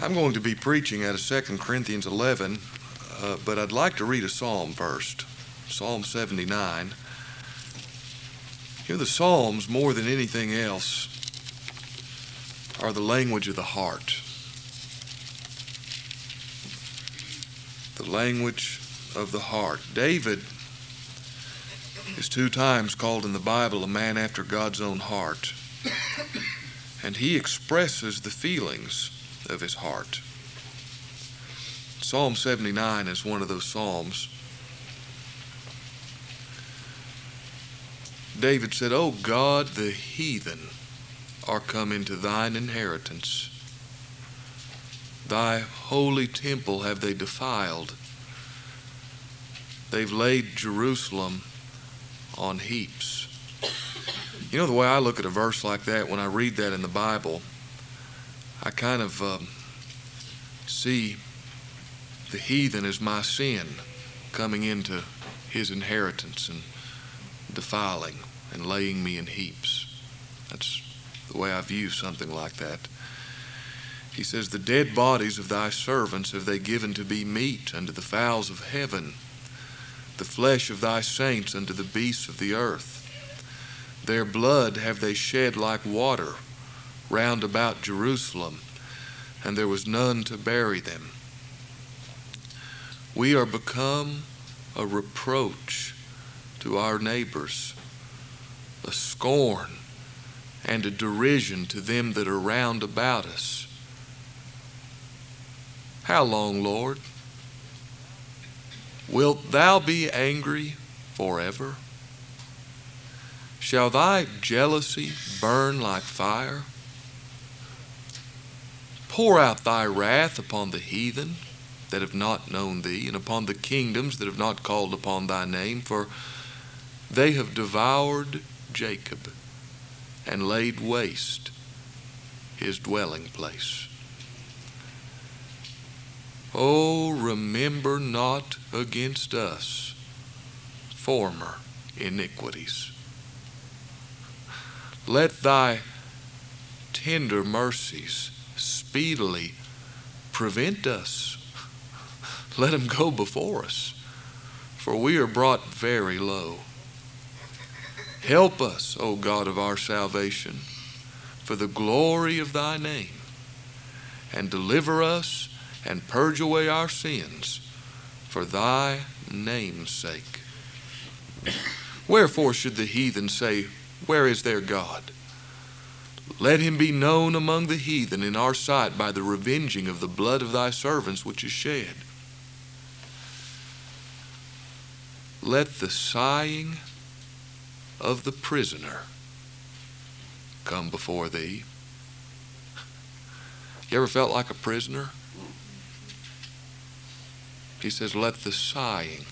I'm going to be preaching out of 2 Corinthians 11, uh, but I'd like to read a psalm first Psalm 79. You know, the Psalms, more than anything else, are the language of the heart. The language of the heart. David is two times called in the Bible a man after God's own heart. And he expresses the feelings of his heart. Psalm 79 is one of those Psalms. David said, O God, the heathen are come into thine inheritance. Thy holy temple have they defiled. They've laid Jerusalem on heaps. You know, the way I look at a verse like that, when I read that in the Bible, I kind of um, see the heathen as my sin coming into his inheritance and defiling and laying me in heaps. That's the way I view something like that. He says, The dead bodies of thy servants have they given to be meat unto the fowls of heaven, the flesh of thy saints unto the beasts of the earth. Their blood have they shed like water round about Jerusalem, and there was none to bury them. We are become a reproach to our neighbors, a scorn and a derision to them that are round about us. How long, Lord? Wilt thou be angry forever? Shall thy jealousy burn like fire? Pour out thy wrath upon the heathen that have not known thee, and upon the kingdoms that have not called upon thy name, for they have devoured Jacob and laid waste his dwelling place. Oh, remember not against us former iniquities. Let thy tender mercies speedily prevent us. Let them go before us, for we are brought very low. Help us, O God of our salvation, for the glory of thy name, and deliver us and purge away our sins for thy name's sake. Wherefore should the heathen say, Where is their God? Let him be known among the heathen in our sight by the revenging of the blood of thy servants which is shed. Let the sighing of the prisoner come before thee. You ever felt like a prisoner? He says, Let the sighing.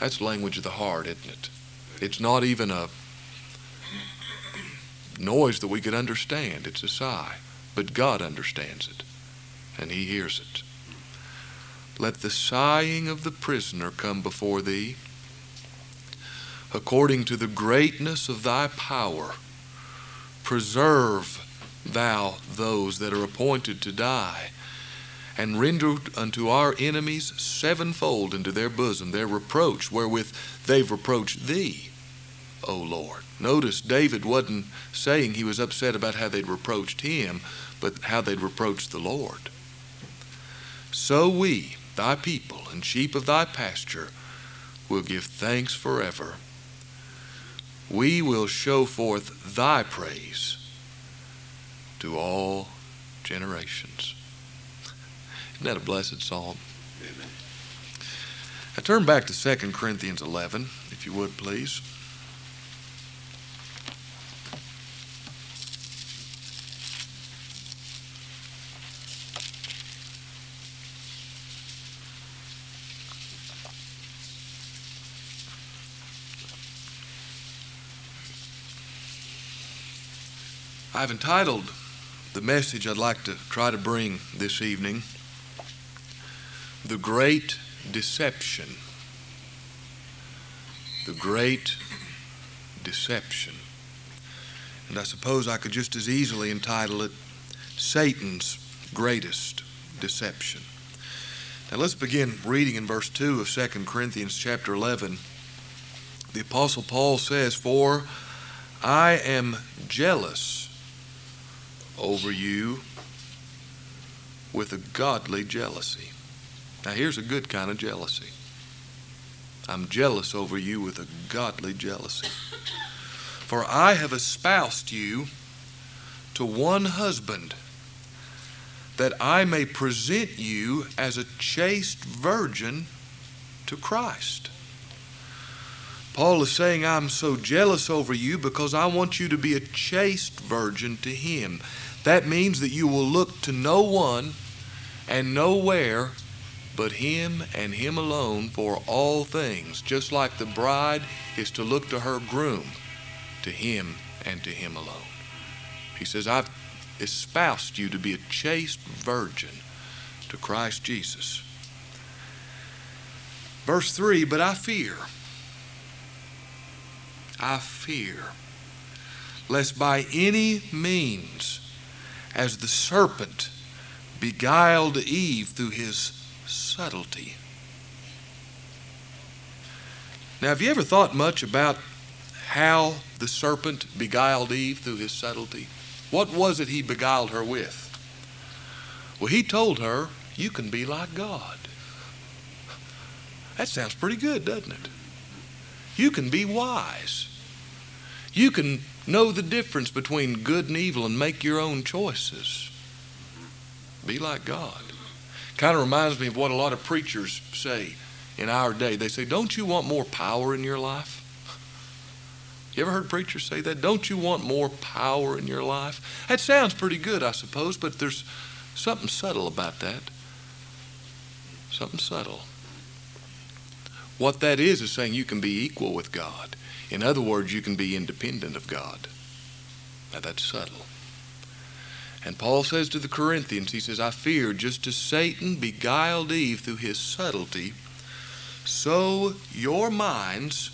That's language of the heart, isn't it? It's not even a noise that we could understand. It's a sigh. But God understands it, and He hears it. Let the sighing of the prisoner come before thee, according to the greatness of thy power. Preserve thou those that are appointed to die, and render unto our enemies sevenfold into their bosom their reproach wherewith they've reproached thee, O Lord. Notice David wasn't saying he was upset about how they'd reproached him, but how they'd reproached the Lord. So we, thy people and sheep of thy pasture, will give thanks forever. We will show forth thy praise to all generations. Isn't that a blessed psalm? Amen. I turn back to 2 Corinthians 11, if you would, please. I've entitled the message I'd like to try to bring this evening The Great Deception. The Great Deception. And I suppose I could just as easily entitle it Satan's Greatest deception. Now let's begin reading in verse 2 of 2 Corinthians chapter 11. The Apostle Paul says, For I am jealous over you with a godly jealousy. Now here's a good kind of jealousy. I'm jealous over you with a godly jealousy. For I have espoused you to one husband, that I may present you as a chaste virgin to Christ. Paul is saying, I'm so jealous over you because I want you to be a chaste virgin to Him. That means that you will look to no one and nowhere but Him and Him alone for all things, just like the bride is to look to her groom, to Him and to Him alone. He says, I've espoused you to be a chaste virgin to Christ Jesus. Verse 3 But I fear, I fear, lest by any means, as the serpent beguiled Eve through his subtlety. Now, have you ever thought much about how the serpent beguiled Eve through his subtlety? What was it he beguiled her with? Well, he told her, You can be like God. That sounds pretty good, doesn't it? You can be wise. You can know the difference between good and evil and make your own choices. Be like God. Kind of reminds me of what a lot of preachers say in our day. They say, Don't you want more power in your life? You ever heard preachers say that? Don't you want more power in your life? That sounds pretty good, I suppose, but there's something subtle about that. Something subtle. What that is is saying you can be equal with God. In other words, you can be independent of God. Now that's subtle. And Paul says to the Corinthians, he says, I fear just as Satan beguiled Eve through his subtlety, so your minds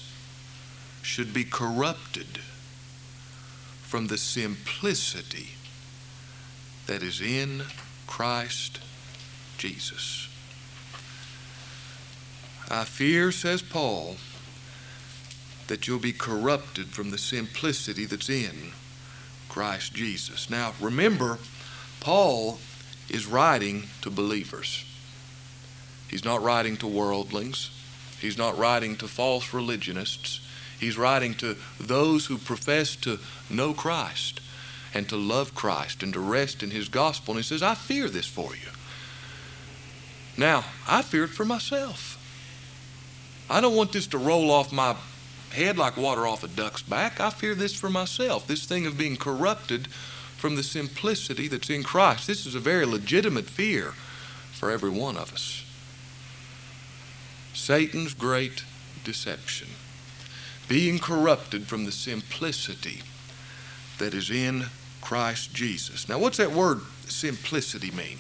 should be corrupted from the simplicity that is in Christ Jesus. I fear, says Paul, that you'll be corrupted from the simplicity that's in Christ Jesus. Now, remember, Paul is writing to believers. He's not writing to worldlings. He's not writing to false religionists. He's writing to those who profess to know Christ and to love Christ and to rest in His gospel. And he says, I fear this for you. Now, I fear it for myself. I don't want this to roll off my head like water off a duck's back. I fear this for myself. This thing of being corrupted from the simplicity that's in Christ. This is a very legitimate fear for every one of us. Satan's great deception. Being corrupted from the simplicity that is in Christ Jesus. Now, what's that word simplicity mean?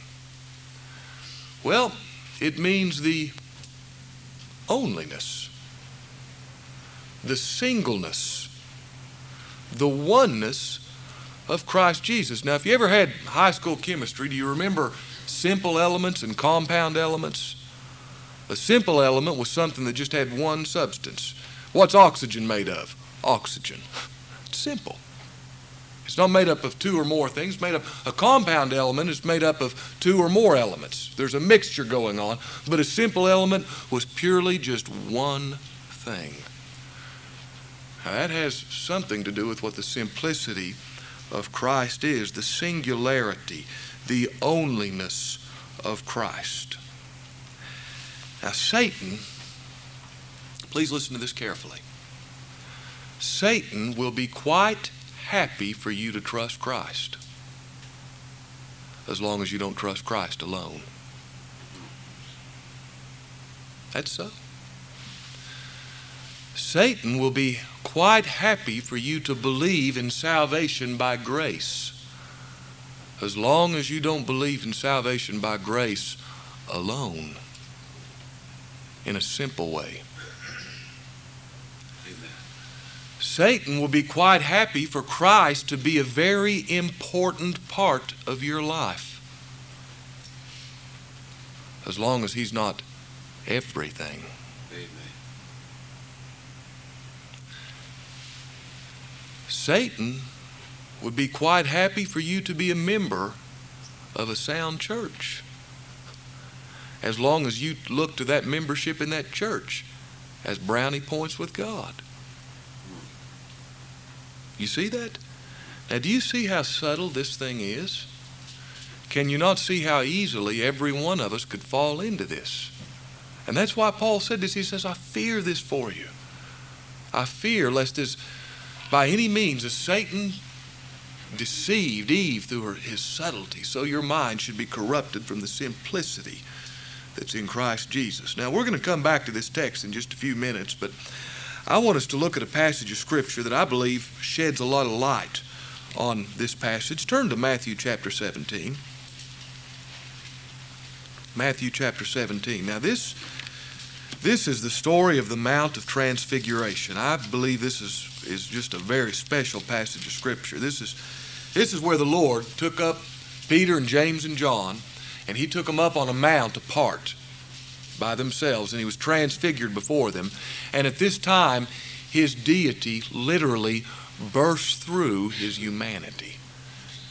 Well, it means the onlyness the singleness, the oneness of Christ Jesus. Now, if you ever had high school chemistry, do you remember simple elements and compound elements? A simple element was something that just had one substance. What's oxygen made of? Oxygen. It's simple. It's not made up of two or more things. It's made up a compound element is made up of two or more elements. There's a mixture going on, but a simple element was purely just one thing. Now, that has something to do with what the simplicity of Christ is the singularity, the onlyness of Christ. Now, Satan, please listen to this carefully. Satan will be quite happy for you to trust Christ as long as you don't trust Christ alone. That's so. Satan will be quite happy for you to believe in salvation by grace. As long as you don't believe in salvation by grace alone, in a simple way. Amen. Satan will be quite happy for Christ to be a very important part of your life. as long as he's not everything. Satan would be quite happy for you to be a member of a sound church as long as you look to that membership in that church as brownie points with God. You see that? Now, do you see how subtle this thing is? Can you not see how easily every one of us could fall into this? And that's why Paul said this. He says, I fear this for you. I fear lest this, by any means, as Satan deceived Eve through her, his subtlety, so your mind should be corrupted from the simplicity that's in Christ Jesus. Now, we're going to come back to this text in just a few minutes, but I want us to look at a passage of Scripture that I believe sheds a lot of light on this passage. Turn to Matthew chapter 17. Matthew chapter 17. Now, this, this is the story of the Mount of Transfiguration. I believe this is, is just a very special passage of Scripture. This is, this is where the Lord took up Peter and James and John, and he took them up on a mount apart by themselves, and he was transfigured before them. And at this time, his deity literally burst through his humanity.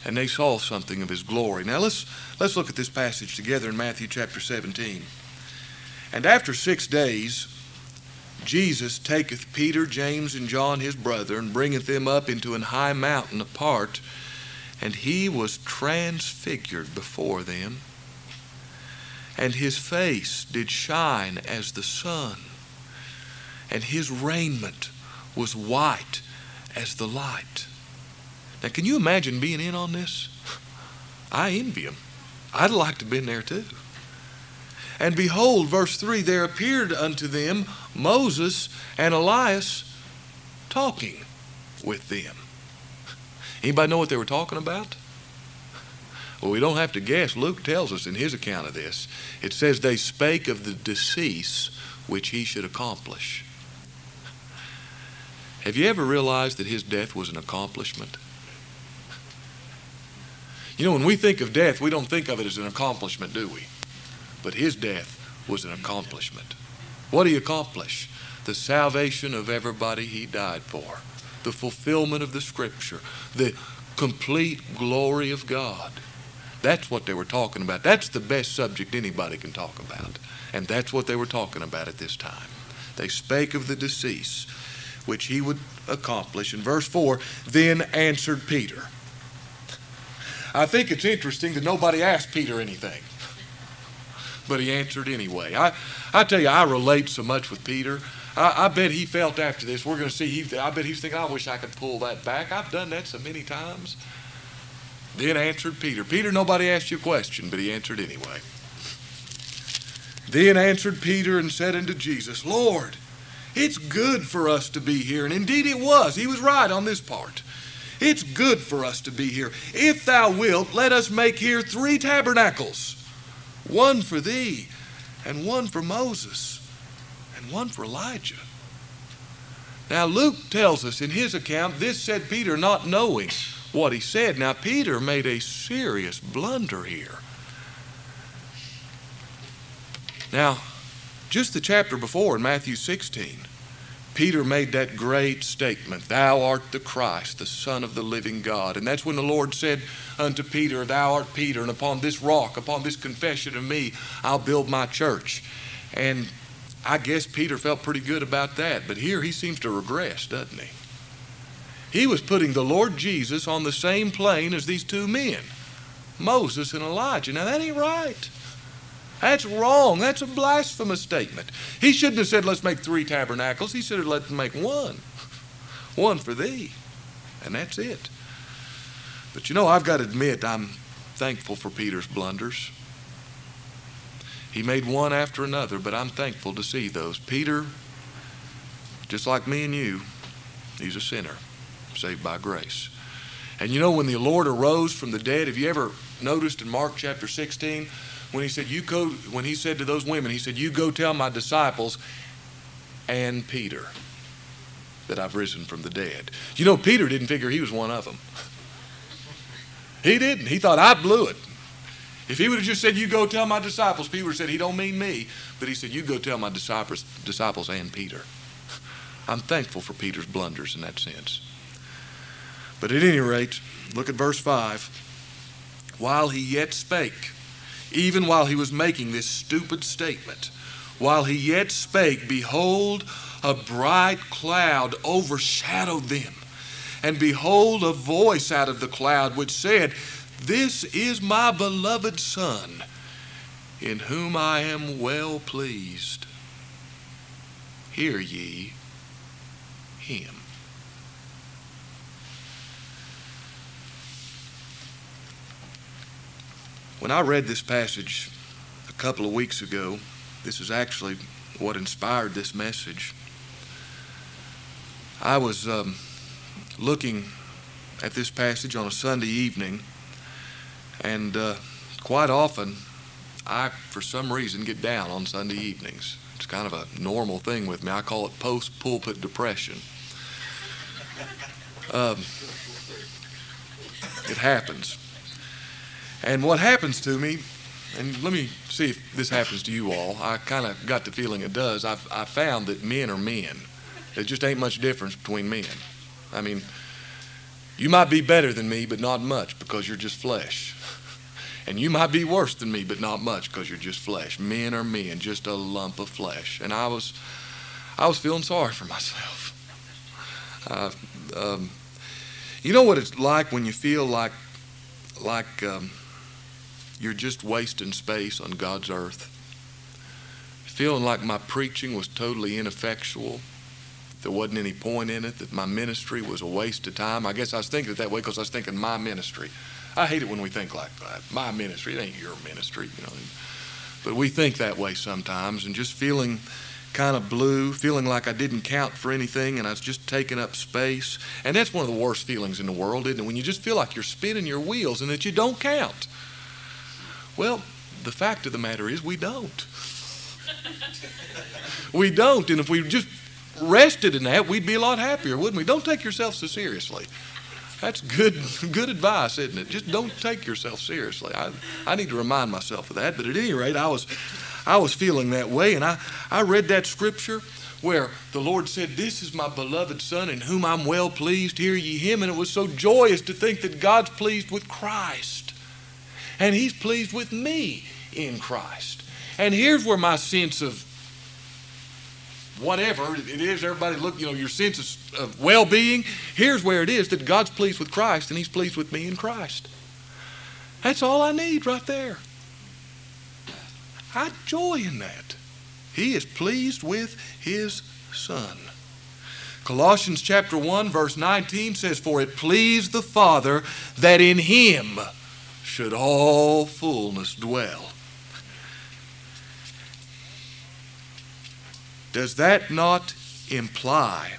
And they saw something of his glory. Now let's let's look at this passage together in Matthew chapter 17. And after six days, Jesus taketh Peter, James, and John his brother, and bringeth them up into an high mountain apart, and he was transfigured before them and his face did shine as the sun, and his raiment was white as the light. Now, can you imagine being in on this? I envy him. I'd like to have been there too. And behold, verse 3 there appeared unto them Moses and Elias talking with them. Anybody know what they were talking about? Well, we don't have to guess. Luke tells us in his account of this. It says they spake of the decease which he should accomplish. Have you ever realized that his death was an accomplishment? You know, when we think of death, we don't think of it as an accomplishment, do we? But his death was an accomplishment. What he accomplish? The salvation of everybody he died for, the fulfillment of the scripture, the complete glory of God. That's what they were talking about. That's the best subject anybody can talk about. And that's what they were talking about at this time. They spake of the decease which he would accomplish. In verse 4, then answered Peter. I think it's interesting that nobody asked Peter anything, but he answered anyway. I, I tell you, I relate so much with Peter. I, I bet he felt after this, we're going to see, he, I bet he's thinking, I wish I could pull that back. I've done that so many times. Then answered Peter. Peter, nobody asked you a question, but he answered anyway. Then answered Peter and said unto Jesus, Lord, it's good for us to be here. And indeed it was. He was right on this part. It's good for us to be here. If thou wilt, let us make here three tabernacles one for thee, and one for Moses, and one for Elijah. Now, Luke tells us in his account, this said Peter, not knowing what he said. Now, Peter made a serious blunder here. Now, just the chapter before in Matthew 16, Peter made that great statement, Thou art the Christ, the Son of the living God. And that's when the Lord said unto Peter, Thou art Peter, and upon this rock, upon this confession of me, I'll build my church. And I guess Peter felt pretty good about that, but here he seems to regress, doesn't he? He was putting the Lord Jesus on the same plane as these two men, Moses and Elijah. Now, that ain't right. That's wrong. That's a blasphemous statement. He shouldn't have said, let's make three tabernacles. He should have let them make one. One for thee. And that's it. But you know, I've got to admit, I'm thankful for Peter's blunders. He made one after another, but I'm thankful to see those. Peter, just like me and you, he's a sinner saved by grace. And you know, when the Lord arose from the dead, have you ever noticed in Mark chapter 16 when he said, You go, when he said to those women, he said, You go tell my disciples and Peter that I've risen from the dead. You know, Peter didn't figure he was one of them. He didn't. He thought, I blew it. If he would have just said, You go tell my disciples, Peter said, He don't mean me. But he said, You go tell my disciples, disciples and Peter. I'm thankful for Peter's blunders in that sense. But at any rate, look at verse 5. While he yet spake, even while he was making this stupid statement, while he yet spake, behold, a bright cloud overshadowed them. And behold, a voice out of the cloud which said, This is my beloved Son, in whom I am well pleased. Hear ye him. When I read this passage a couple of weeks ago, this is actually what inspired this message. I was um, looking at this passage on a Sunday evening, and uh, quite often I, for some reason, get down on Sunday evenings. It's kind of a normal thing with me. I call it post pulpit depression. Um, it happens. And what happens to me, and let me see if this happens to you all. I kind of got the feeling it does. I've, I found that men are men. There just ain't much difference between men. I mean, you might be better than me, but not much because you're just flesh. And you might be worse than me, but not much because you're just flesh. Men are men, just a lump of flesh. And I was, I was feeling sorry for myself. Uh, um, you know what it's like when you feel like, like um, you're just wasting space on God's earth. Feeling like my preaching was totally ineffectual. There wasn't any point in it, that my ministry was a waste of time. I guess I was thinking it that way because I was thinking my ministry. I hate it when we think like that. My ministry, it ain't your ministry, you know. But we think that way sometimes, and just feeling kind of blue, feeling like I didn't count for anything and I was just taking up space. And that's one of the worst feelings in the world, isn't it? When you just feel like you're spinning your wheels and that you don't count. Well, the fact of the matter is we don't. we don't. And if we just rested in that, we'd be a lot happier, wouldn't we? Don't take yourself so seriously. That's good, good advice, isn't it? Just don't take yourself seriously. I, I need to remind myself of that. But at any rate, I was, I was feeling that way, and I, I read that scripture where the Lord said, This is my beloved Son in whom I'm well pleased. Hear ye him. And it was so joyous to think that God's pleased with Christ. And He's pleased with me in Christ. And here's where my sense of whatever it is, everybody look, you know, your sense of, of well being, here's where it is that God's pleased with Christ and He's pleased with me in Christ. That's all I need right there. I joy in that. He is pleased with His Son. Colossians chapter 1, verse 19 says, For it pleased the Father that in Him should all fullness dwell. Does that not imply,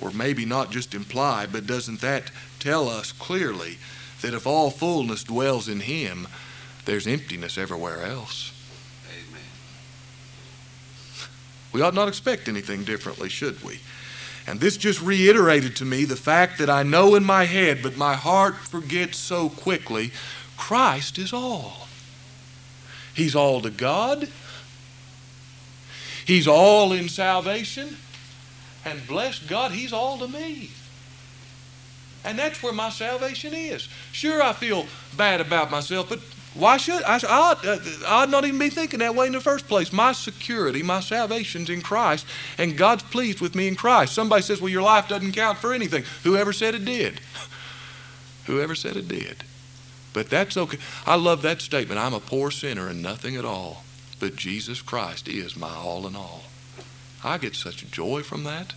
or maybe not just imply, but doesn't that tell us clearly that if all fullness dwells in Him, there's emptiness everywhere else? Amen. We ought not expect anything differently, should we? And this just reiterated to me the fact that I know in my head, but my heart forgets so quickly Christ is all. He's all to God, He's all in salvation. And bless God, He's all to me. And that's where my salvation is. Sure, I feel bad about myself, but why should I? I ought, I ought not even be thinking that way in the first place. My security, my salvation's in Christ, and God's pleased with me in Christ. Somebody says, well, your life doesn't count for anything. Whoever said it did. Whoever said it did. But that's okay. I love that statement. I'm a poor sinner and nothing at all but Jesus Christ is my all in all. I get such joy from that.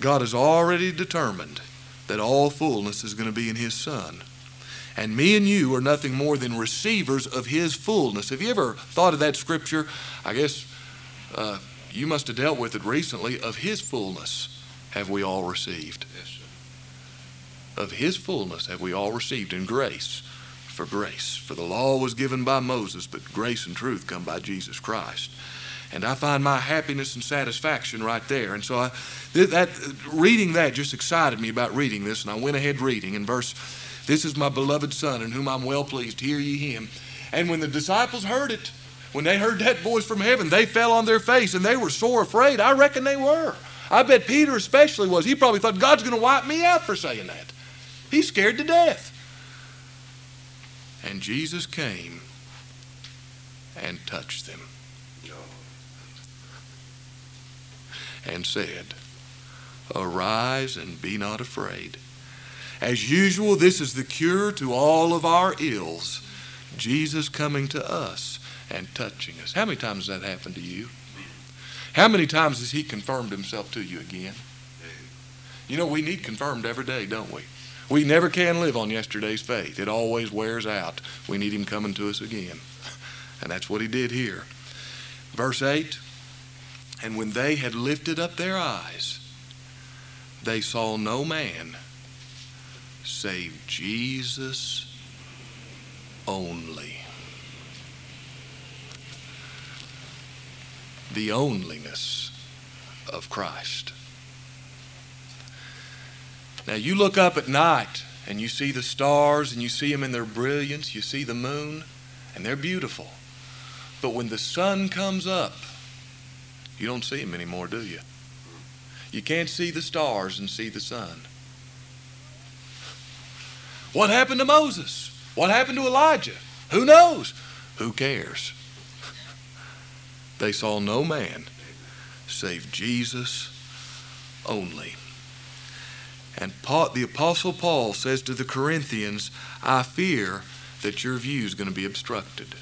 God has already determined that all fullness is going to be in His Son. And me and you are nothing more than receivers of His fullness. Have you ever thought of that scripture? I guess uh, you must have dealt with it recently. Of His fullness have we all received. Yes, sir. Of His fullness have we all received in grace for grace. For the law was given by Moses, but grace and truth come by Jesus Christ. And I find my happiness and satisfaction right there. And so I, that reading that just excited me about reading this, and I went ahead reading. In verse This is my beloved Son, in whom I'm well pleased. Hear ye him. And when the disciples heard it, when they heard that voice from heaven, they fell on their face and they were sore afraid. I reckon they were. I bet Peter especially was. He probably thought God's going to wipe me out for saying that. He's scared to death. And Jesus came and touched them and said, Arise and be not afraid. As usual, this is the cure to all of our ills. Jesus coming to us and touching us. How many times has that happened to you? How many times has He confirmed Himself to you again? You know, we need confirmed every day, don't we? We never can live on yesterday's faith. It always wears out. We need Him coming to us again. And that's what He did here. Verse 8 And when they had lifted up their eyes, they saw no man save Jesus only. The onlyness of Christ. Now, you look up at night and you see the stars and you see them in their brilliance, you see the moon, and they're beautiful. But when the sun comes up, you don't see them anymore, do you? You can't see the stars and see the sun. What happened to Moses? What happened to Elijah? Who knows? Who cares? They saw no man save Jesus only. And Paul, the Apostle Paul says to the Corinthians, I fear that your view is going to be obstructed.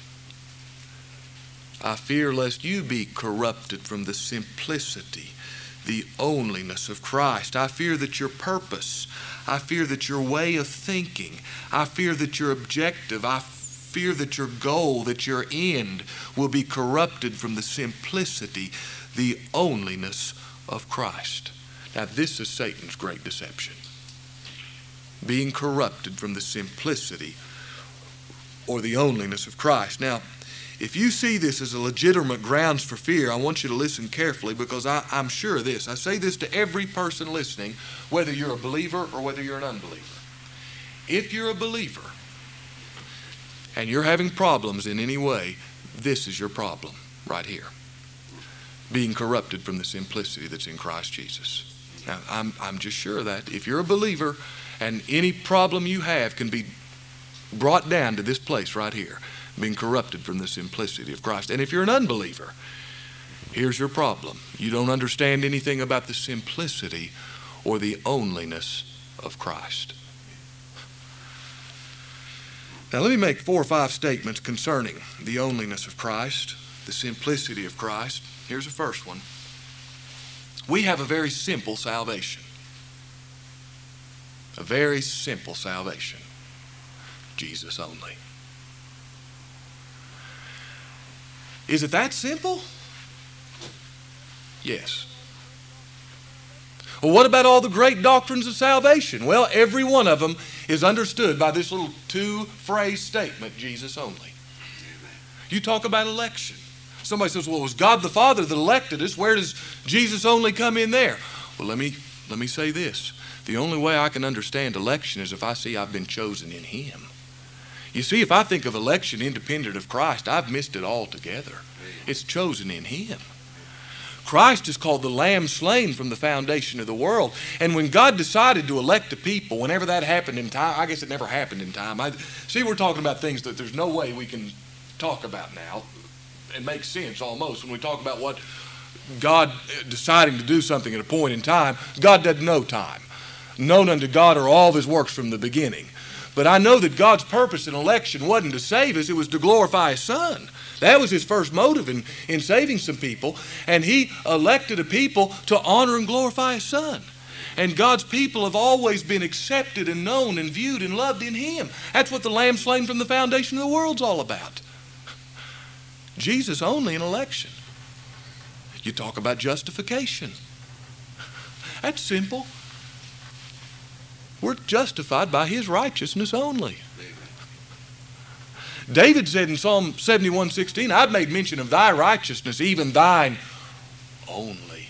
I fear lest you be corrupted from the simplicity, the onlyness of Christ. I fear that your purpose, I fear that your way of thinking, I fear that your objective, I fear that your goal, that your end will be corrupted from the simplicity, the onlyness of Christ. Now, this is Satan's great deception. Being corrupted from the simplicity or the onlyness of Christ. Now, if you see this as a legitimate grounds for fear, I want you to listen carefully because I, am sure of this. I say this to every person listening, whether you're a believer or whether you're an unbeliever. If you're a believer and you're having problems in any way, this is your problem right here. Being corrupted from the simplicity that's in Christ Jesus. Now, I'm, I'm just sure of that. If you're a believer and any problem you have can be brought down to this place right here, being corrupted from the simplicity of Christ. And if you're an unbeliever, here's your problem. You don't understand anything about the simplicity or the onlyness of Christ. Now, let me make four or five statements concerning the onlyness of Christ, the simplicity of Christ. Here's the first one we have a very simple salvation. A very simple salvation. Jesus only. Is it that simple? Yes. Well, what about all the great doctrines of salvation? Well, every one of them is understood by this little two phrase statement Jesus only. You talk about election. Somebody says, well, it was God the Father that elected us. Where does Jesus only come in there? Well, let me, let me say this. The only way I can understand election is if I see I've been chosen in Him. You see, if I think of election independent of Christ, I've missed it altogether. It's chosen in Him. Christ is called the Lamb slain from the foundation of the world. And when God decided to elect a people, whenever that happened in time, I guess it never happened in time. I, see, we're talking about things that there's no way we can talk about now. It makes sense almost when we talk about what God uh, deciding to do something at a point in time. God doesn't know time. Known unto God are all of his works from the beginning. But I know that God's purpose in election wasn't to save us, it was to glorify his son. That was his first motive in, in saving some people. And he elected a people to honor and glorify his son. And God's people have always been accepted and known and viewed and loved in him. That's what the lamb slain from the foundation of the world's all about. Jesus only in election. You talk about justification. That's simple. We're justified by his righteousness only. David said in Psalm 71 16, I've made mention of thy righteousness, even thine only.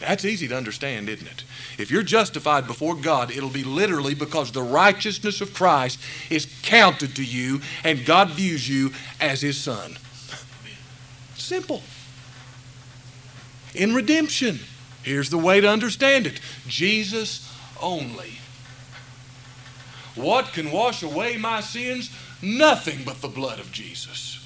That's easy to understand, isn't it? If you're justified before God, it'll be literally because the righteousness of Christ is counted to you and God views you as his son. Simple. In redemption, here's the way to understand it Jesus only. What can wash away my sins? Nothing but the blood of Jesus.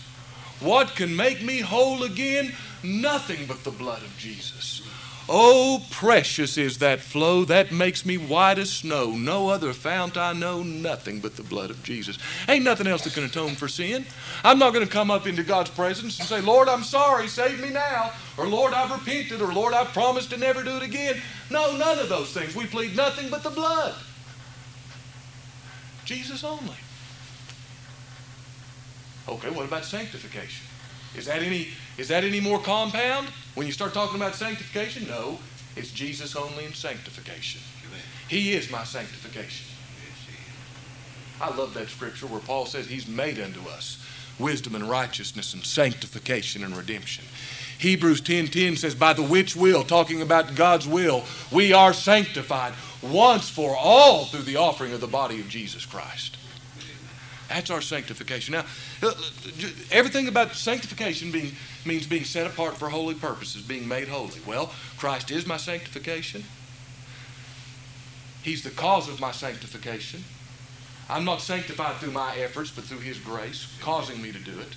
What can make me whole again? Nothing but the blood of Jesus. Oh, precious is that flow that makes me white as snow. No other fount I know, nothing but the blood of Jesus. Ain't nothing else that can atone for sin. I'm not going to come up into God's presence and say, Lord, I'm sorry, save me now. Or Lord, I've repented. Or Lord, I've promised to never do it again. No, none of those things. We plead nothing but the blood. Jesus only. Okay, what about sanctification? Is that any is that any more compound when you start talking about sanctification? No, it's Jesus only in sanctification. He is my sanctification. I love that scripture where Paul says he's made unto us wisdom and righteousness and sanctification and redemption. Hebrews 10:10 10, 10 says by the which will talking about God's will we are sanctified once for all through the offering of the body of Jesus Christ. That's our sanctification. Now, uh, everything about sanctification being, means being set apart for holy purposes, being made holy. Well, Christ is my sanctification. He's the cause of my sanctification. I'm not sanctified through my efforts, but through His grace, causing me to do it.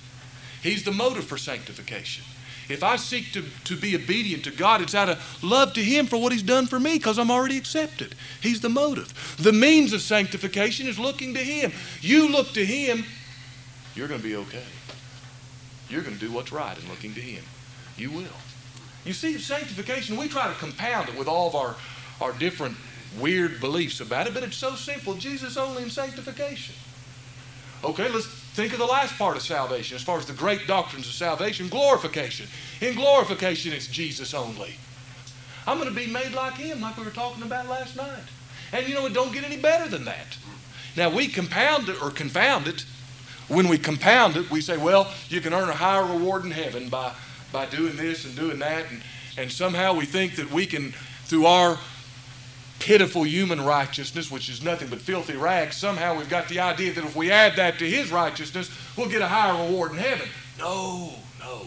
He's the motive for sanctification. If I seek to, to be obedient to God, it's out of love to Him for what He's done for me because I'm already accepted. He's the motive. The means of sanctification is looking to Him. You look to Him, you're going to be okay. You're going to do what's right in looking to Him. You will. You see, sanctification, we try to compound it with all of our, our different weird beliefs about it, but it's so simple. Jesus only in sanctification. Okay, let's think of the last part of salvation as far as the great doctrines of salvation glorification. In glorification, it's Jesus only. I'm going to be made like Him, like we were talking about last night. And you know, it don't get any better than that. Now, we compound it or confound it. When we compound it, we say, well, you can earn a higher reward in heaven by, by doing this and doing that. And, and somehow we think that we can, through our pitiful human righteousness, which is nothing but filthy rags, somehow we've got the idea that if we add that to his righteousness, we'll get a higher reward in heaven. No, no.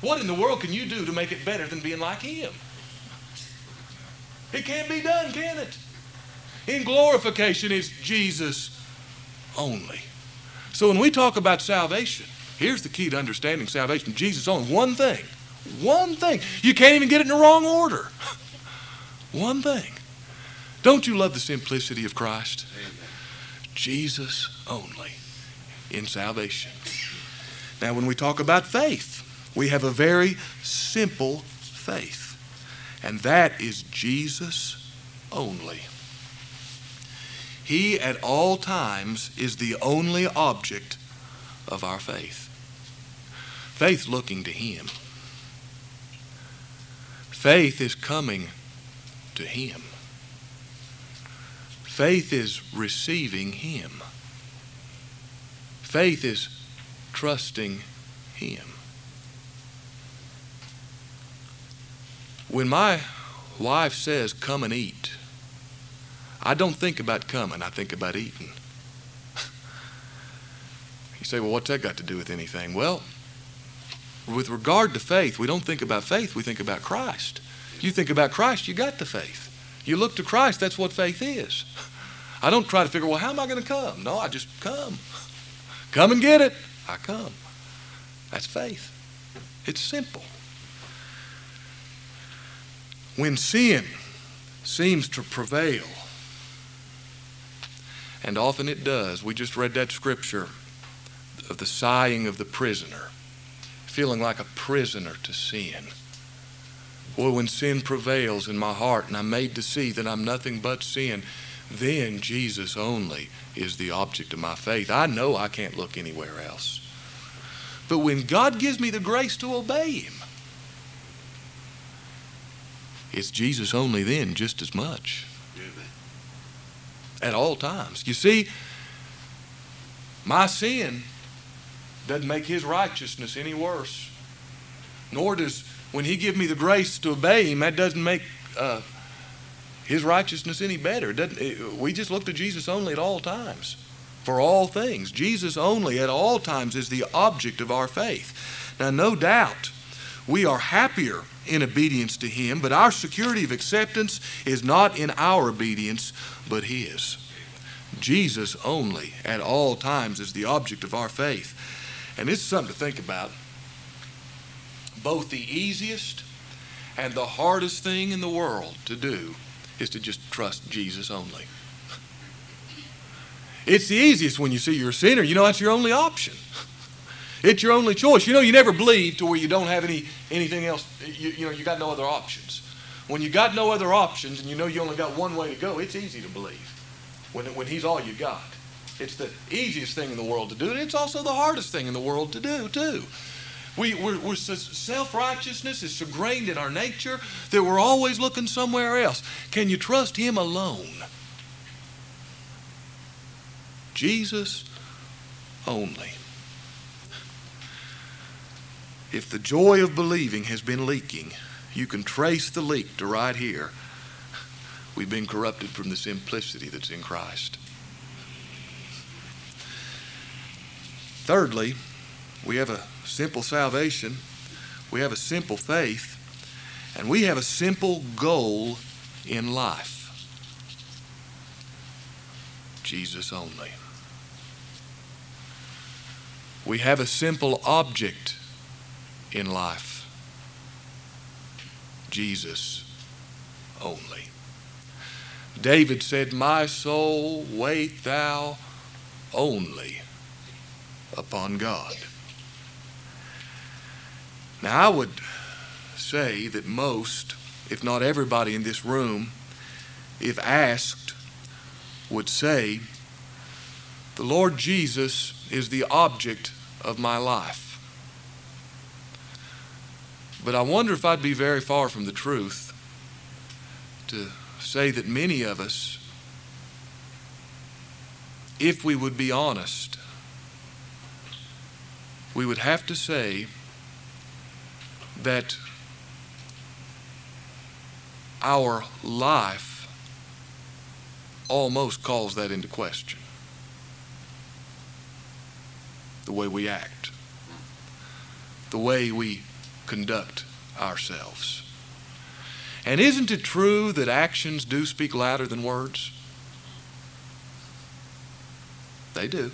What in the world can you do to make it better than being like him? It can't be done, can it? In glorification, it's Jesus only. So when we talk about salvation, here's the key to understanding salvation Jesus only. One thing. One thing. You can't even get it in the wrong order. One thing. Don't you love the simplicity of Christ? Amen. Jesus only in salvation. Now, when we talk about faith, we have a very simple faith, and that is Jesus only. He at all times is the only object of our faith. Faith looking to Him. Faith is coming to Him. Faith is receiving Him. Faith is trusting Him. When my wife says, Come and eat, I don't think about coming, I think about eating. you say, Well, what's that got to do with anything? Well, with regard to faith, we don't think about faith, we think about Christ. You think about Christ, you got the faith. You look to Christ, that's what faith is. I don't try to figure, well, how am I going to come? No, I just come. Come and get it. I come. That's faith. It's simple. When sin seems to prevail, and often it does, we just read that scripture of the sighing of the prisoner, feeling like a prisoner to sin. Boy, when sin prevails in my heart and I'm made to see that I'm nothing but sin, then Jesus only is the object of my faith. I know I can't look anywhere else. But when God gives me the grace to obey Him, it's Jesus only then just as much. At all times. You see, my sin doesn't make His righteousness any worse, nor does when he give me the grace to obey him, that doesn't make uh, his righteousness any better. Doesn't, it, we just look to Jesus only at all times, for all things. Jesus only at all times is the object of our faith. Now, no doubt, we are happier in obedience to Him, but our security of acceptance is not in our obedience, but His. Jesus only at all times is the object of our faith. And this is something to think about. Both the easiest and the hardest thing in the world to do is to just trust Jesus only. It's the easiest when you see you're a sinner. You know, that's your only option. It's your only choice. You know, you never believe to where you don't have any anything else. You, you know, you got no other options. When you got no other options and you know you only got one way to go, it's easy to believe when, when He's all you got. It's the easiest thing in the world to do, and it's also the hardest thing in the world to do, too. We, we're, we're self righteousness is so ingrained in our nature that we're always looking somewhere else. Can you trust Him alone? Jesus only. If the joy of believing has been leaking, you can trace the leak to right here. We've been corrupted from the simplicity that's in Christ. Thirdly, we have a simple salvation, we have a simple faith, and we have a simple goal in life Jesus only. We have a simple object in life Jesus only. David said, My soul, wait thou only upon God. Now, I would say that most, if not everybody in this room, if asked, would say, The Lord Jesus is the object of my life. But I wonder if I'd be very far from the truth to say that many of us, if we would be honest, we would have to say that our life almost calls that into question. The way we act, the way we conduct ourselves. And isn't it true that actions do speak louder than words? They do.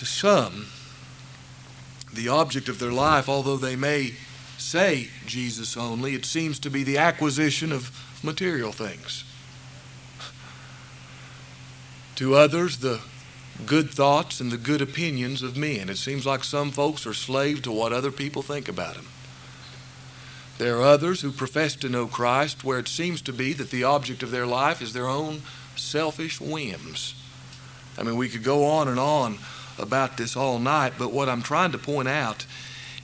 To some, the object of their life, although they may say Jesus only, it seems to be the acquisition of material things. To others, the good thoughts and the good opinions of men. It seems like some folks are slaves to what other people think about them. There are others who profess to know Christ where it seems to be that the object of their life is their own selfish whims. I mean, we could go on and on about this all night, but what I'm trying to point out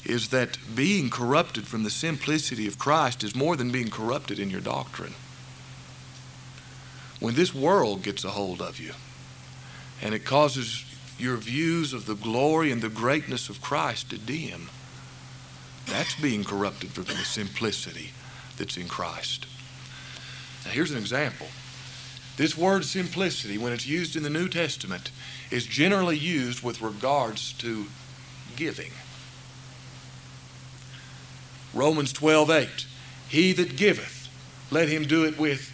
is that being corrupted from the simplicity of Christ is more than being corrupted in your doctrine. When this world gets a hold of you, and it causes your views of the glory and the greatness of Christ to dim. That's being corrupted from the simplicity that's in Christ. Now, here's an example. This word simplicity, when it's used in the New Testament, is generally used with regards to giving. Romans 12 8. He that giveth, let him do it with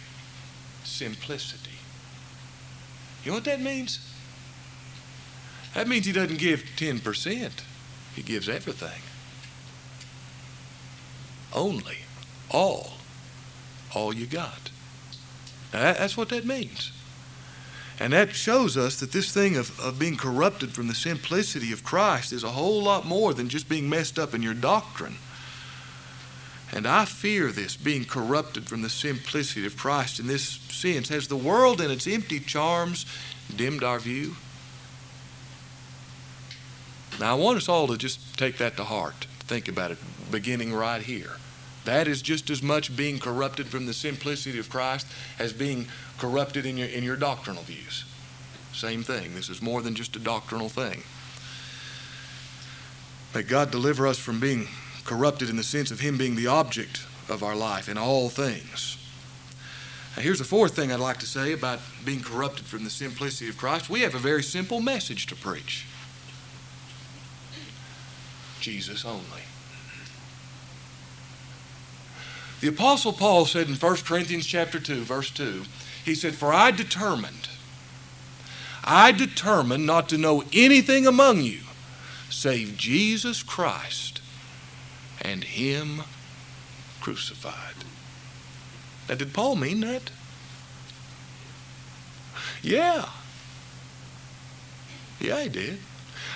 simplicity. You know what that means? That means he doesn't give 10%, he gives everything. Only, all, all you got. Now, that's what that means. And that shows us that this thing of, of being corrupted from the simplicity of Christ is a whole lot more than just being messed up in your doctrine. And I fear this, being corrupted from the simplicity of Christ in this sense. Has the world and its empty charms dimmed our view? Now, I want us all to just take that to heart, think about it, beginning right here. That is just as much being corrupted from the simplicity of Christ as being corrupted in your, in your doctrinal views. Same thing. This is more than just a doctrinal thing. May God deliver us from being corrupted in the sense of Him being the object of our life in all things. Now, here's the fourth thing I'd like to say about being corrupted from the simplicity of Christ. We have a very simple message to preach Jesus only. The apostle Paul said in 1 Corinthians chapter 2 verse 2, he said, "For I determined I determined not to know anything among you save Jesus Christ and him crucified." Now, did Paul mean that? Yeah. Yeah, he did.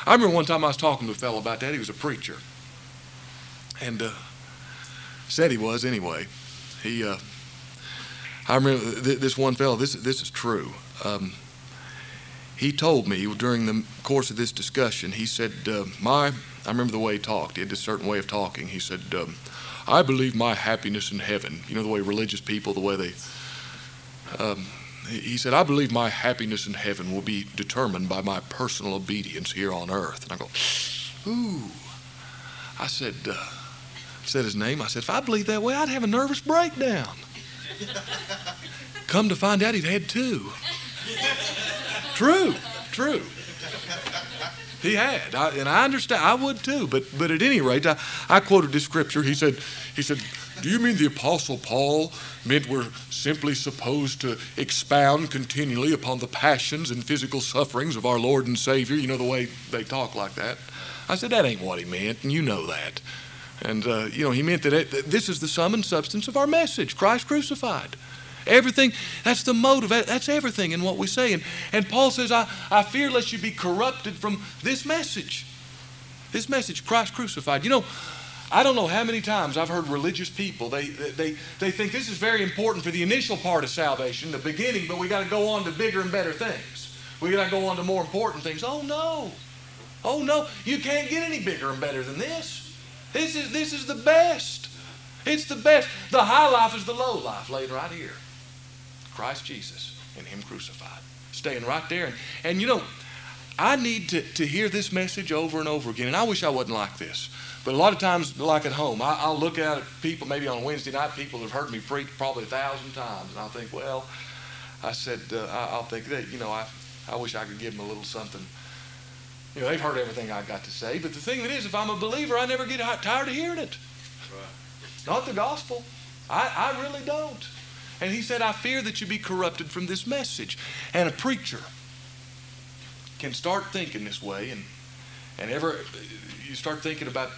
I remember one time I was talking to a fellow about that. He was a preacher. And uh, said he was anyway. He, uh, I remember th- this one fellow, this, this is true. Um, he told me during the course of this discussion, he said, uh, My, I remember the way he talked. He had this certain way of talking. He said, um, I believe my happiness in heaven. You know the way religious people, the way they. Um, he said, I believe my happiness in heaven will be determined by my personal obedience here on earth. And I go, ooh. I said, uh, said his name. I said, if I believed that way, I'd have a nervous breakdown. Come to find out, he'd had two. true, true. He had, I, and I understand. I would too. But but at any rate, I, I quoted this scripture. He said, he said, "Do you mean the Apostle Paul meant we're simply supposed to expound continually upon the passions and physical sufferings of our Lord and Savior? You know the way they talk like that." I said, "That ain't what he meant, and you know that." And uh, you know, he meant that it, this is the sum and substance of our message: Christ crucified. Everything, that's the motive, that's everything in what we say. And, and Paul says, I, I fear lest you be corrupted from this message. This message, Christ crucified. You know, I don't know how many times I've heard religious people, they, they, they think this is very important for the initial part of salvation, the beginning, but we got to go on to bigger and better things. We got to go on to more important things. Oh, no. Oh, no. You can't get any bigger and better than this. This is, this is the best. It's the best. The high life is the low life laid right here. Christ Jesus and Him crucified. Staying right there. And, and you know, I need to, to hear this message over and over again. And I wish I wasn't like this. But a lot of times, like at home, I, will look at people, maybe on Wednesday night, people have heard me preach probably a thousand times. And I'll think, well, I said, uh, I'll think that, you know, I, I wish I could give them a little something. You know, they've heard everything I got to say. But the thing that is, if I'm a believer, I never get tired of hearing it. Right. Not the gospel. I, I really don't. And he said, I fear that you be corrupted from this message. And a preacher can start thinking this way, and, and ever you start thinking about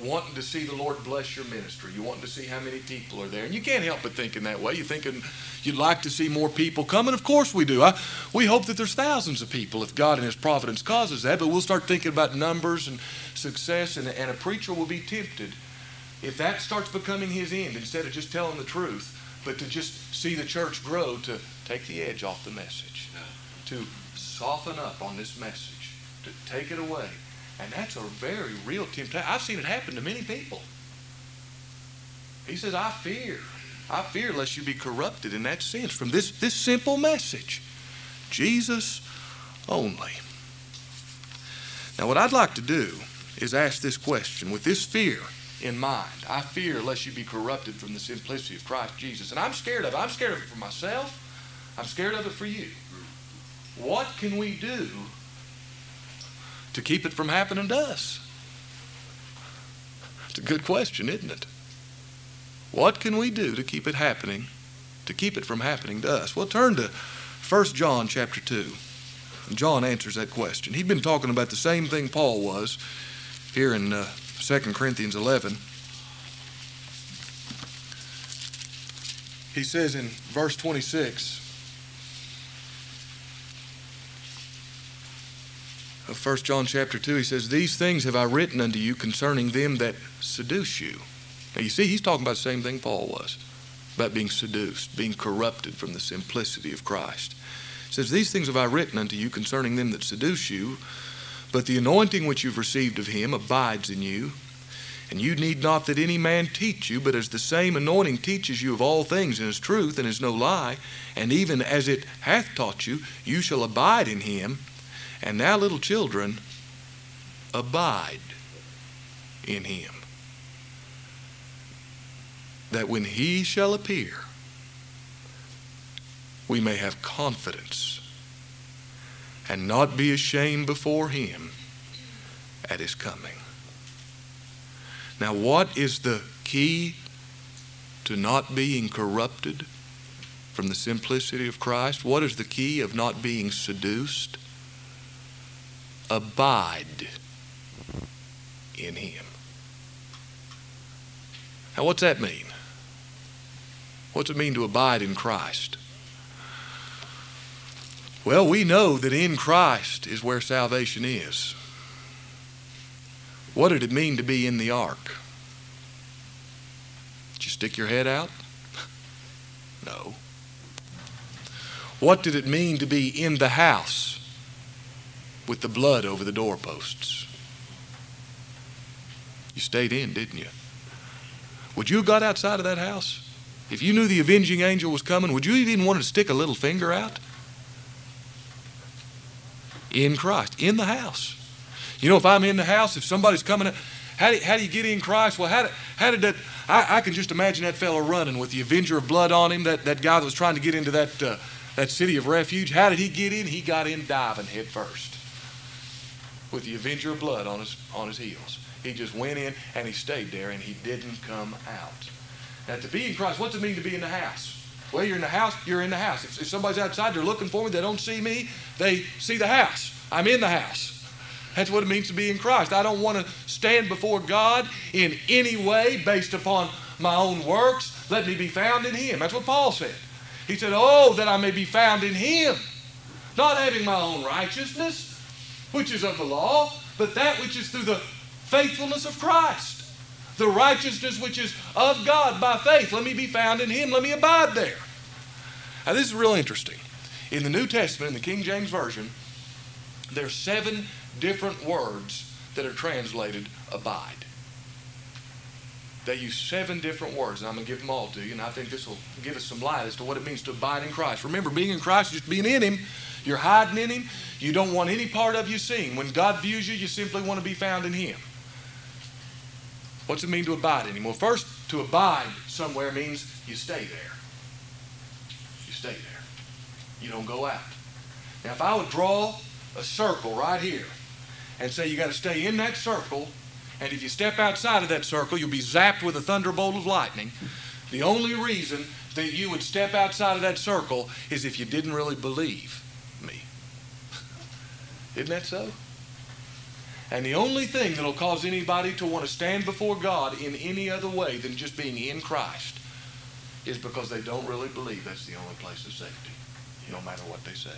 wanting to see the Lord bless your ministry. You want to see how many people are there. And you can't help but thinking that way. You're thinking you'd like to see more people come, and of course we do. I, we hope that there's thousands of people if God in His providence causes that, but we'll start thinking about numbers and success, and, and a preacher will be tempted if that starts becoming his end instead of just telling the truth but to just see the church grow, to take the edge off the message, to soften up on this message, to take it away. And that's a very real temptation. I've seen it happen to many people. He says, I fear. I fear lest you be corrupted in that sense from this, this simple message Jesus only. Now, what I'd like to do is ask this question with this fear in mind. I fear lest you be corrupted from the simplicity of Christ Jesus. And I'm scared of it. I'm scared of it for myself. I'm scared of it for you. What can we do to keep it from happening to us? It's a good question, isn't it? What can we do to keep it happening, to keep it from happening to us? Well, turn to 1 John chapter 2. And John answers that question. He'd been talking about the same thing Paul was here in uh, 2 Corinthians 11. He says in verse 26 of 1 John chapter 2, he says, These things have I written unto you concerning them that seduce you. Now you see, he's talking about the same thing Paul was about being seduced, being corrupted from the simplicity of Christ. He says, These things have I written unto you concerning them that seduce you, but the anointing which you've received of him abides in you, and you need not that any man teach you, but as the same anointing teaches you of all things and is truth and is no lie, and even as it hath taught you, you shall abide in him. And now, little children, abide in him. that when he shall appear, we may have confidence and not be ashamed before him at his coming. Now, what is the key to not being corrupted from the simplicity of Christ? What is the key of not being seduced? Abide in him. Now, what's that mean? What's it mean to abide in Christ? Well, we know that in Christ is where salvation is. What did it mean to be in the ark? Did you stick your head out? No. What did it mean to be in the house with the blood over the doorposts? You stayed in, didn't you? Would you have got outside of that house? If you knew the avenging angel was coming, would you even want to stick a little finger out? In Christ, in the house. You know, if I'm in the house, if somebody's coming how do, how do you get in Christ? Well, how did, how did that? I, I can just imagine that fellow running with the avenger of blood on him, that, that guy that was trying to get into that, uh, that city of refuge. How did he get in? He got in diving head first with the avenger of blood on his, on his heels. He just went in and he stayed there and he didn't come out. Now, to be in Christ, what's it mean to be in the house? Well, you're in the house, you're in the house. If, if somebody's outside, they're looking for me, they don't see me, they see the house. I'm in the house. That's what it means to be in Christ. I don't want to stand before God in any way based upon my own works. Let me be found in Him. That's what Paul said. He said, Oh, that I may be found in Him, not having my own righteousness, which is of the law, but that which is through the faithfulness of Christ, the righteousness which is of God by faith. Let me be found in Him. Let me abide there. Now, this is real interesting. In the New Testament, in the King James Version, there's seven different words that are translated abide. They use seven different words, and I'm going to give them all to you, and I think this will give us some light as to what it means to abide in Christ. Remember, being in Christ is just being in Him. You're hiding in Him. You don't want any part of you seen. When God views you, you simply want to be found in Him. What's it mean to abide in Him? Well, first, to abide somewhere means you stay there. You stay there. You don't go out. Now, if I would draw a circle right here and say you got to stay in that circle, and if you step outside of that circle, you'll be zapped with a thunderbolt of lightning. The only reason that you would step outside of that circle is if you didn't really believe. Isn't that so? And the only thing that'll cause anybody to want to stand before God in any other way than just being in Christ is because they don't really believe that's the only place of safety, no matter what they say.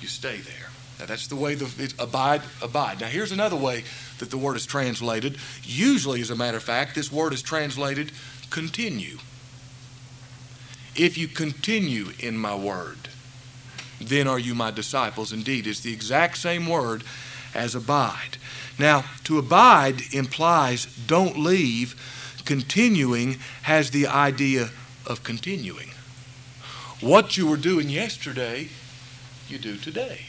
You stay there. Now that's the way the it's abide, abide. Now here's another way that the word is translated. Usually, as a matter of fact, this word is translated continue. If you continue in my word, then are you my disciples. Indeed, it's the exact same word as abide. Now, to abide implies don't leave. Continuing has the idea of continuing. What you were doing yesterday, you do today.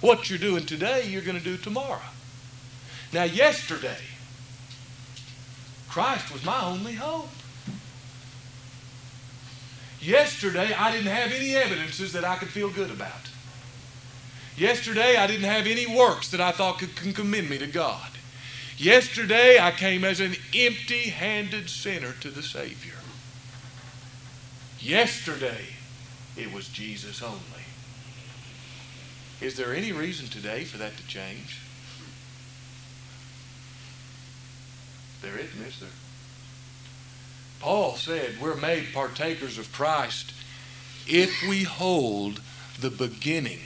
What you're doing today, you're going to do tomorrow. Now, yesterday, Christ was my only hope. Yesterday, I didn't have any evidences that I could feel good about. Yesterday, I didn't have any works that I thought could, commend me to God. Yesterday, I came as an empty handed sinner to the Savior. Yesterday, it was Jesus only. Is there any reason today for that to change? There isn't, is there? Paul said we're made partakers of Christ if we hold the beginning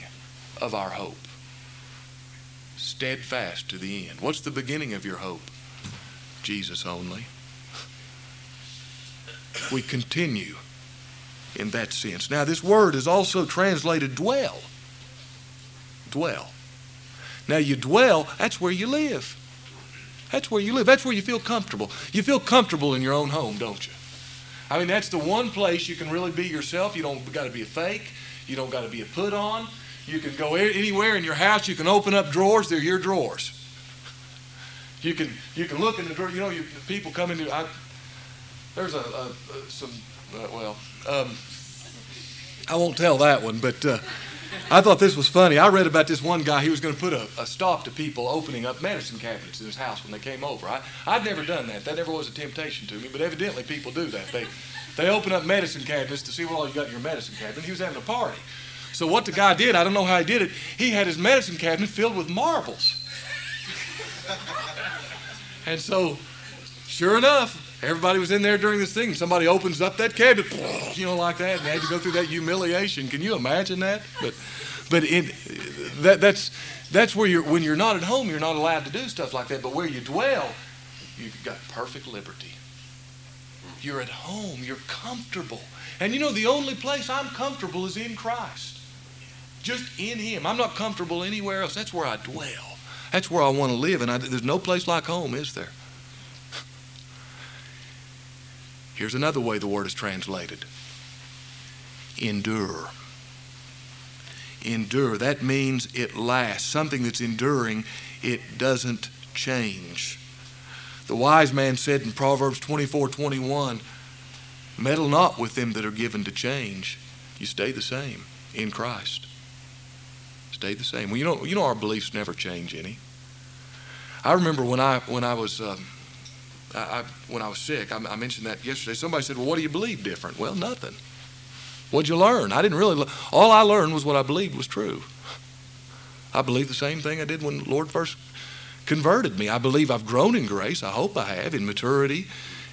of our hope steadfast to the end. What's the beginning of your hope? Jesus only. We continue in that sense. Now, this word is also translated dwell. Dwell. Now, you dwell, that's where you live. That's where you live. That's where you feel comfortable. You feel comfortable in your own home, don't you? I mean, that's the one place you can really be yourself. You don't got to be a fake. You don't got to be a put on. You can go anywhere in your house. You can open up drawers. They're your drawers. You can you can look in the drawer. You know, you, people come into. I, there's a, a, a some uh, well. Um, I won't tell that one, but uh, I thought this was funny. I read about this one guy. He was going to put a, a, stop to people opening up medicine cabinets in his house when they came over. I, I'd never done that. That never was a temptation to me, but evidently people do that. They, they open up medicine cabinets to see what all you got in your medicine cabinet. He was having a party. So what the guy did, I don't know how he did it, he had his medicine cabinet filled with marbles. and so, sure enough, Everybody was in there during this thing. Somebody opens up that cabinet, you know, like that, and they had to go through that humiliation. Can you imagine that? But, but in, that, that's that's where you're when you're not at home, you're not allowed to do stuff like that. But where you dwell, you've got perfect liberty. You're at home. You're comfortable. And you know, the only place I'm comfortable is in Christ. Just in Him. I'm not comfortable anywhere else. That's where I dwell. That's where I want to live. And I, there's no place like home, is there? Here's another way the word is translated endure. Endure. That means it lasts. Something that's enduring, it doesn't change. The wise man said in Proverbs 24 21, Meddle not with them that are given to change. You stay the same in Christ. Stay the same. Well, you know, you know our beliefs never change any. I remember when I when I was um, I, when I was sick, I, I, mentioned that yesterday. Somebody said, "Well, what do you believe different?" Well, nothing. What'd you learn? I didn't really. All I learned was what I believed was true. I believe the same thing I did when the Lord first converted me. I believe I've grown in grace. I hope I have in maturity,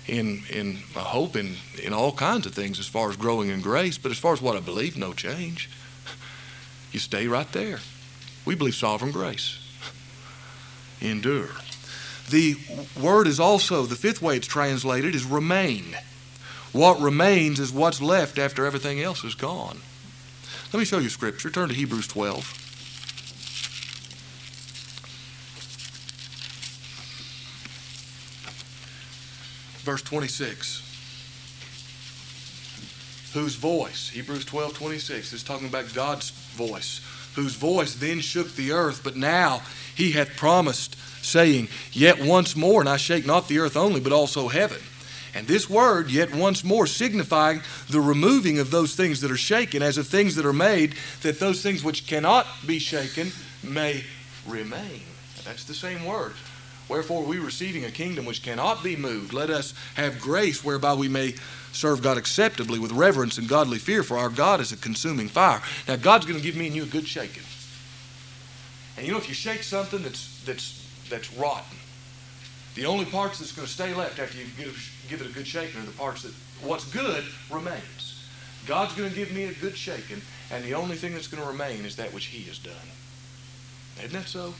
in in I hope in in all kinds of things as far as growing in grace. But as far as what I believe, no change. You stay right there. We believe sovereign grace. Endure. The word is also, the fifth way it's translated is remain. What remains is what's left after everything else is gone. Let me show you scripture. Turn to Hebrews 12. Verse 26. Whose voice, Hebrews 12 26, is talking about God's voice, whose voice then shook the earth, but now he hath promised saying, Yet once more, and I shake not the earth only, but also heaven. And this word, yet once more, signifying the removing of those things that are shaken, as of things that are made, that those things which cannot be shaken may remain. That's the same word. Wherefore, we receiving a kingdom which cannot be moved, let us have grace whereby we may serve God acceptably with reverence and godly fear, for our God is a consuming fire. Now, God's going to give me and you a good shaking. And you know, if you shake something that's, that's that's rotten. The only parts that's going to stay left after you give, give it a good shaking are the parts that what's good remains. God's going to give me a good shaking, and the only thing that's going to remain is that which He has done. Isn't that so?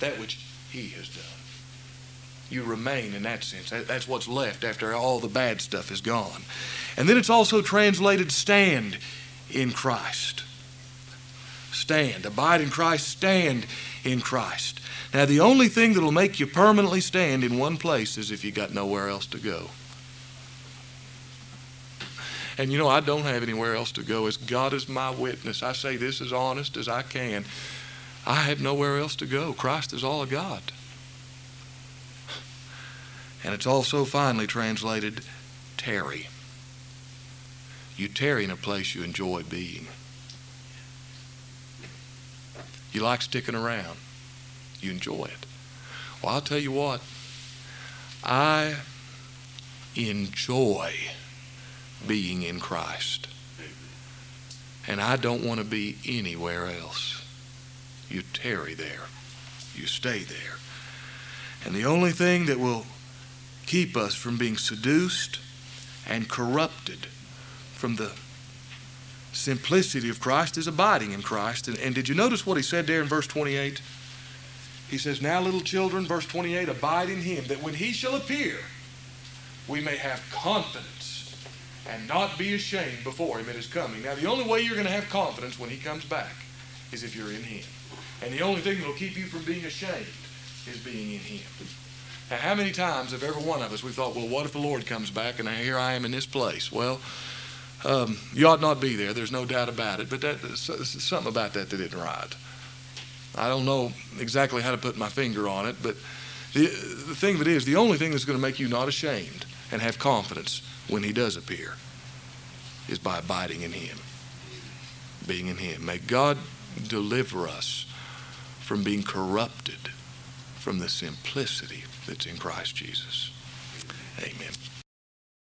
That which He has done. You remain in that sense. That's what's left after all the bad stuff is gone. And then it's also translated stand in Christ. Stand. Abide in Christ. Stand in Christ. Now, the only thing that'll make you permanently stand in one place is if you got nowhere else to go. And you know, I don't have anywhere else to go. As God is my witness, I say this as honest as I can. I have nowhere else to go. Christ is all I got. And it's also finally translated tarry. You tarry in a place you enjoy being. You like sticking around you enjoy it. Well, I'll tell you what, I enjoy being in Christ. And I don't want to be anywhere else. You tarry there, you stay there. And the only thing that will keep us from being seduced and corrupted from the simplicity of Christ is abiding in Christ. And, and did you notice what he said there in verse 28? He says, Now, little children, verse 28, abide in him, that when he shall appear, we may have confidence and not be ashamed before him at his coming. Now, the only way you're going to have confidence when he comes back is if you're in him. And the only thing that will keep you from being ashamed is being in him. Now, how many times have every one of us we thought, well, what if the Lord comes back and here I am in this place? Well, um, you ought not be there. There's no doubt about it. But that, something about that that isn't right. I don't know exactly how to put my finger on it, but The, the thing of it is, the only thing that's going to make you not ashamed and have confidence when He does appear is by abiding in Him, being in Him. May God deliver us from being corrupted from the simplicity that's in Christ Jesus.